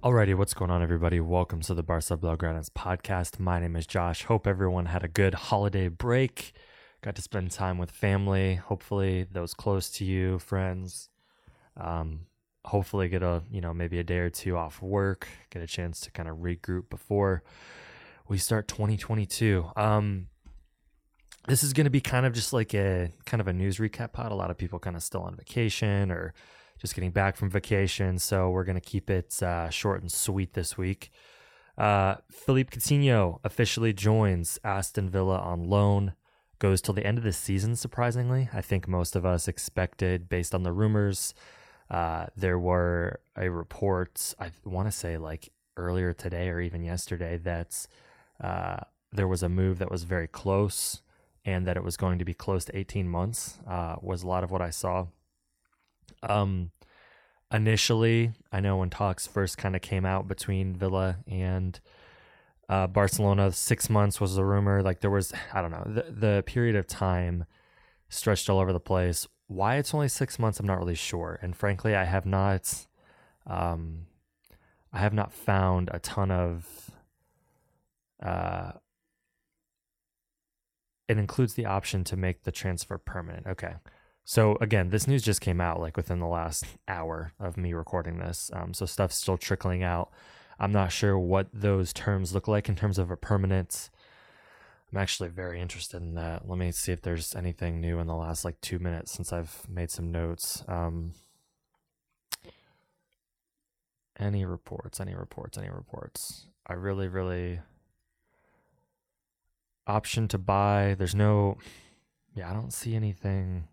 Alrighty, what's going on, everybody? Welcome to the Barca Blaugranes podcast. My name is Josh. Hope everyone had a good holiday break. Got to spend time with family. Hopefully, those close to you, friends. Um, hopefully, get a you know maybe a day or two off work. Get a chance to kind of regroup before we start 2022. Um, this is going to be kind of just like a kind of a news recap pod. A lot of people kind of still on vacation or just getting back from vacation. So we're going to keep it uh, short and sweet this week. Uh, Philippe Coutinho officially joins Aston Villa on loan. Goes till the end of the season, surprisingly. I think most of us expected, based on the rumors. Uh, there were a report, I want to say like earlier today or even yesterday, that uh, there was a move that was very close and that it was going to be close to 18 months, uh, was a lot of what I saw. Um, initially, I know when talks first kind of came out between Villa and uh, Barcelona, six months was the rumor. Like there was, I don't know, the, the period of time stretched all over the place. Why it's only six months, I'm not really sure. And frankly, I have not, um, I have not found a ton of, uh, it includes the option to make the transfer permanent. Okay. So again, this news just came out like within the last hour of me recording this. Um, so stuff's still trickling out. I'm not sure what those terms look like in terms of a permanent. I'm actually very interested in that. Let me see if there's anything new in the last like two minutes since I've made some notes. Um, any reports? Any reports? Any reports? I really, really option to buy. There's no. Yeah, I don't see anything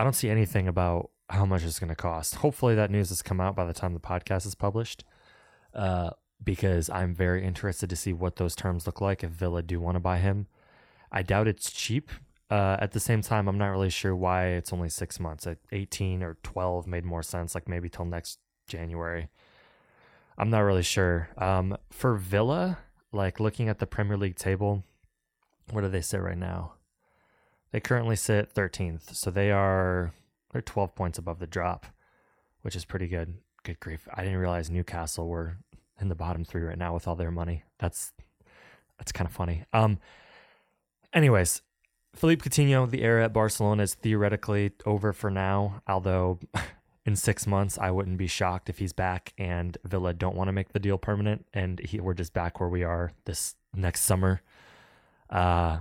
I don't see anything about how much it's going to cost. Hopefully, that news has come out by the time the podcast is published, uh, because I'm very interested to see what those terms look like if Villa do want to buy him. I doubt it's cheap. Uh, at the same time, I'm not really sure why it's only six months. At 18 or 12 made more sense, like maybe till next January. I'm not really sure. Um, for Villa, like looking at the Premier League table, where do they sit right now? They currently sit 13th, so they are they're 12 points above the drop, which is pretty good. Good grief! I didn't realize Newcastle were in the bottom three right now with all their money. That's that's kind of funny. Um. Anyways, Philippe Coutinho, the era at Barcelona is theoretically over for now. Although, in six months, I wouldn't be shocked if he's back and Villa don't want to make the deal permanent, and he, we're just back where we are this next summer. Uh,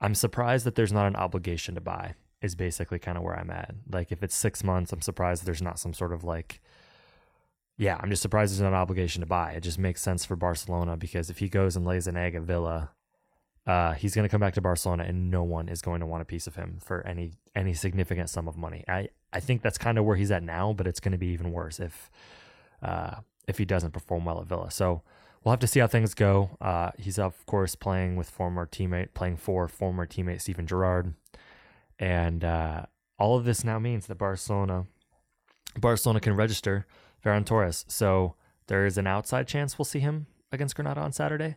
I'm surprised that there's not an obligation to buy, is basically kind of where I'm at. Like, if it's six months, I'm surprised there's not some sort of like, yeah, I'm just surprised there's not an obligation to buy. It just makes sense for Barcelona because if he goes and lays an egg at Villa, uh, he's going to come back to Barcelona and no one is going to want a piece of him for any any significant sum of money. I, I think that's kind of where he's at now, but it's going to be even worse if uh, if he doesn't perform well at Villa. So we'll have to see how things go. Uh, he's of course playing with former teammate, playing for former teammate Steven Gerrard, and uh, all of this now means that Barcelona, Barcelona can register Ferran Torres. So there is an outside chance we'll see him against Granada on Saturday.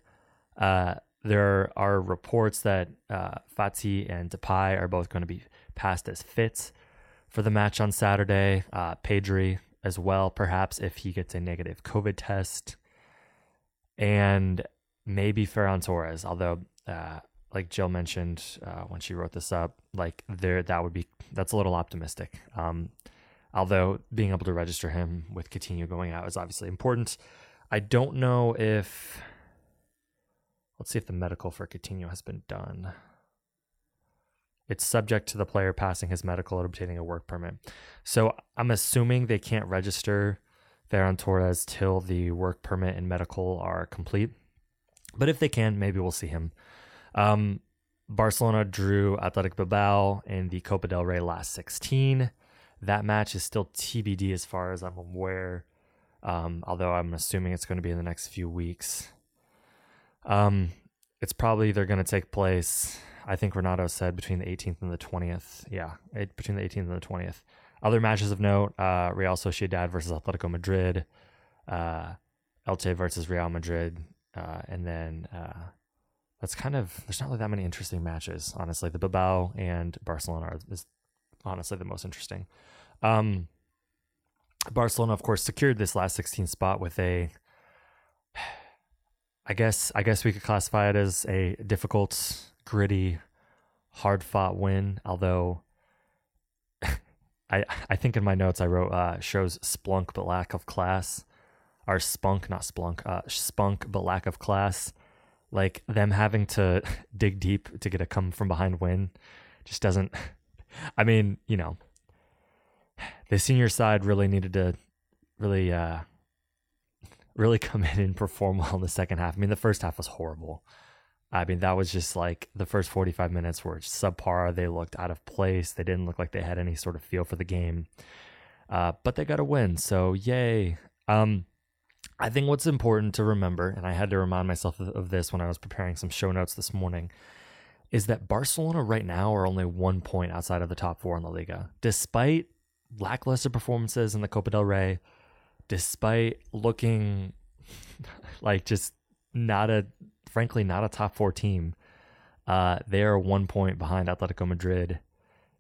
Uh, there are reports that uh, Fati and Depay are both going to be passed as fits for the match on Saturday. Uh, Pedri as well, perhaps if he gets a negative COVID test and maybe Ferran Torres. Although, uh, like Jill mentioned uh, when she wrote this up, like there that would be that's a little optimistic. Um, although being able to register him with Coutinho going out is obviously important. I don't know if let's see if the medical for Coutinho has been done. It's subject to the player passing his medical and obtaining a work permit. So I'm assuming they can't register Ferran Torres till the work permit and medical are complete. But if they can, maybe we'll see him. Um, Barcelona drew Athletic Bilbao in the Copa del Rey last 16. That match is still TBD as far as I'm aware, um, although I'm assuming it's going to be in the next few weeks. Um, it's probably either going to take place, I think Renato said, between the 18th and the 20th. Yeah, it, between the 18th and the 20th. Other matches of note uh, Real Sociedad versus Atletico Madrid, uh, Elche versus Real Madrid, uh, and then uh, that's kind of there's not really that many interesting matches. Honestly, the Bilbao and Barcelona are, is honestly the most interesting. Um, Barcelona, of course, secured this last 16 spot with a. I guess I guess we could classify it as a difficult, gritty, hard fought win. Although, I I think in my notes I wrote uh, shows splunk but lack of class, or spunk not splunk, uh, spunk but lack of class like them having to dig deep to get a come from behind win just doesn't I mean, you know, the senior side really needed to really uh really come in and perform well in the second half. I mean, the first half was horrible. I mean, that was just like the first 45 minutes were subpar. They looked out of place. They didn't look like they had any sort of feel for the game. Uh, but they got a win, so yay. Um, I think what's important to remember, and I had to remind myself of this when I was preparing some show notes this morning, is that Barcelona right now are only one point outside of the top four in La Liga. Despite lackluster performances in the Copa del Rey, despite looking like just not a, frankly, not a top four team, uh, they are one point behind Atletico Madrid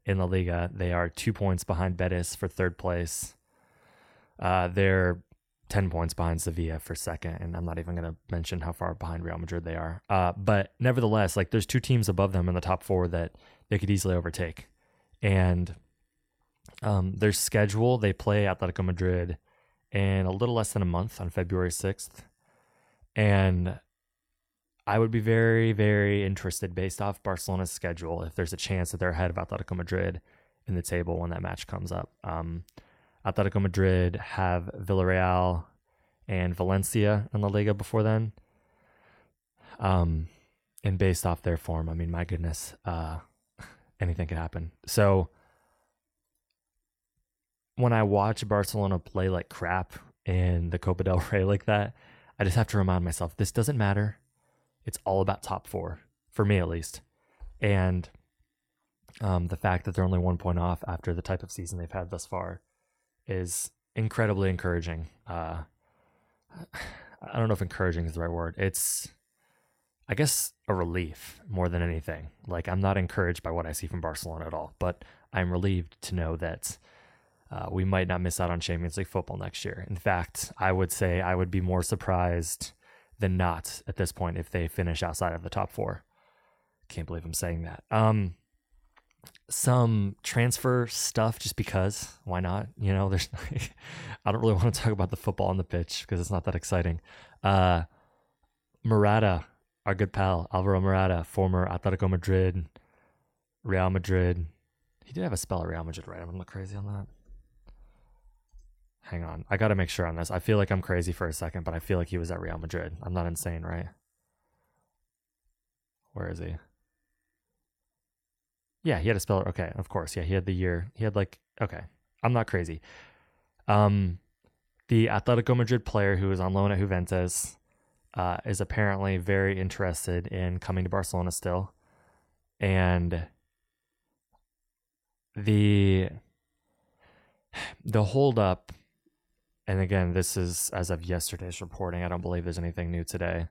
in La Liga. They are two points behind Betis for third place. Uh, they're 10 points behind Sevilla for second. And I'm not even going to mention how far behind Real Madrid they are. Uh, but nevertheless, like there's two teams above them in the top four that they could easily overtake. And um, their schedule, they play Atletico Madrid in a little less than a month on February 6th. And I would be very, very interested based off Barcelona's schedule if there's a chance that they're ahead of Atletico Madrid in the table when that match comes up. Um, Atletico Madrid have Villarreal and Valencia in La Liga before then. Um, and based off their form, I mean, my goodness, uh, anything could happen. So when I watch Barcelona play like crap in the Copa del Rey like that, I just have to remind myself this doesn't matter. It's all about top four, for me at least. And um, the fact that they're only one point off after the type of season they've had thus far is incredibly encouraging. Uh, I don't know if encouraging is the right word. It's, I guess, a relief more than anything. Like, I'm not encouraged by what I see from Barcelona at all, but I'm relieved to know that uh, we might not miss out on Champions League football next year. In fact, I would say I would be more surprised than not at this point if they finish outside of the top four. Can't believe I'm saying that. Um, some transfer stuff just because why not? You know there's i don't really want to talk about the football on the pitch because it's not that exciting. Uh Morata, our good pal alvaro Morata, former atletico madrid real madrid. He did have a spell at real madrid right? I'm look crazy on that hang on i gotta make sure on this i feel like i'm crazy for a second but i feel like he was at real madrid i'm not insane right where is he yeah, he had a speller. Okay, of course. Yeah, he had the year. He had like okay. I'm not crazy. Um, the Atletico Madrid player who is on loan at Juventus uh, is apparently very interested in coming to Barcelona still, and the the holdup. And again, this is as of yesterday's reporting. I don't believe there's anything new today.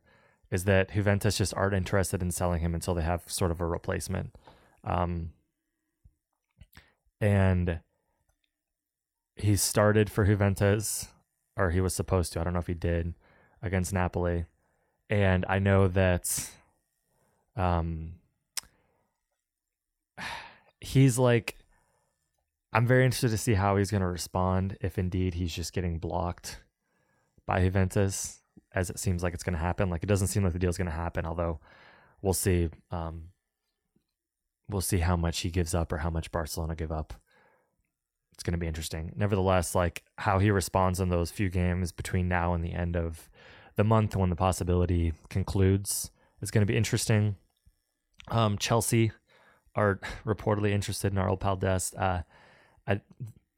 Is that Juventus just aren't interested in selling him until they have sort of a replacement. Um, and he started for Juventus, or he was supposed to. I don't know if he did against Napoli. And I know that um, he's like, I'm very interested to see how he's going to respond if indeed he's just getting blocked by Juventus, as it seems like it's going to happen. Like, it doesn't seem like the deal's going to happen, although we'll see. Um, we'll see how much he gives up or how much Barcelona give up. It's going to be interesting. Nevertheless, like how he responds in those few games between now and the end of the month when the possibility concludes is going to be interesting. Um, Chelsea are reportedly interested in our old pal. Uh, I,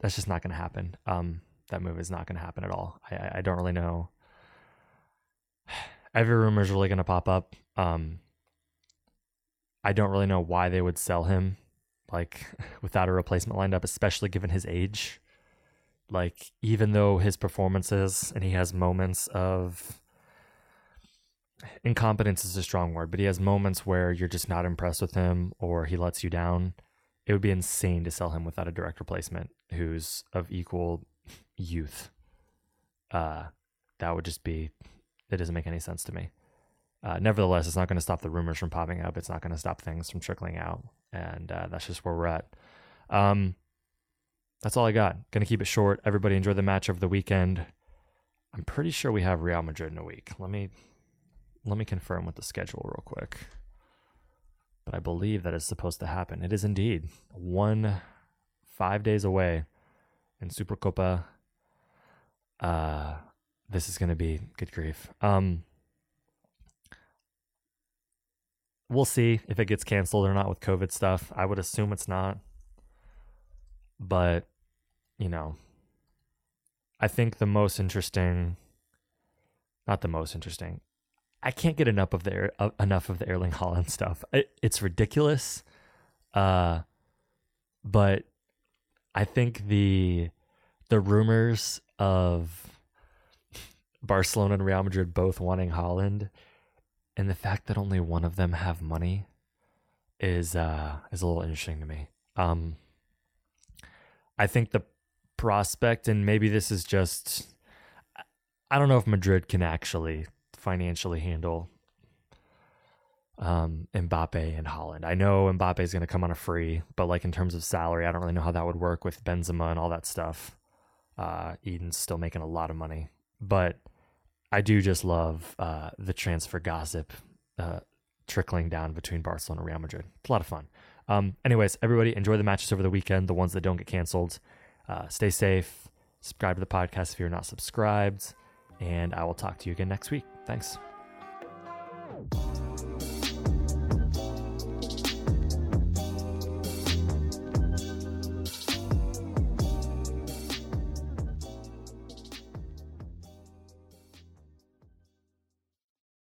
that's just not going to happen. Um, that move is not going to happen at all. I, I don't really know. Every rumor is really going to pop up. Um, I don't really know why they would sell him like without a replacement lined up, especially given his age. Like even though his performances and he has moments of incompetence is a strong word, but he has moments where you're just not impressed with him or he lets you down. It would be insane to sell him without a direct replacement who's of equal youth. Uh, that would just be, it doesn't make any sense to me. Uh, nevertheless, it's not going to stop the rumors from popping up. It's not going to stop things from trickling out. And uh, that's just where we're at. Um, that's all I got. Going to keep it short. Everybody enjoy the match over the weekend. I'm pretty sure we have Real Madrid in a week. Let me let me confirm with the schedule real quick. But I believe that is supposed to happen. It is indeed one five days away in Supercopa. Uh, this is going to be good grief. Um, we'll see if it gets canceled or not with COVID stuff. I would assume it's not. But, you know, I think the most interesting, not the most interesting, I can't get enough of the uh, enough of the Erling Haaland stuff. It, it's ridiculous, uh, but I think the the rumors of Barcelona and Real Madrid both wanting Haaland, and the fact that only one of them have money is uh is a little interesting to me. Um I think the prospect and maybe this is just I don't know if Madrid can actually financially handle um Mbappe and Haaland. I know Mbappe is going to come on a free, but like in terms of salary, I don't really know how that would work with Benzema and all that stuff. Uh Eden's still making a lot of money, but I do just love uh, the transfer gossip uh, trickling down between Barcelona and Real Madrid. It's a lot of fun. Um, anyways, everybody enjoy the matches over the weekend, the ones that don't get canceled. Uh, stay safe. Subscribe to the podcast if you're not subscribed. And I will talk to you again next week. Thanks.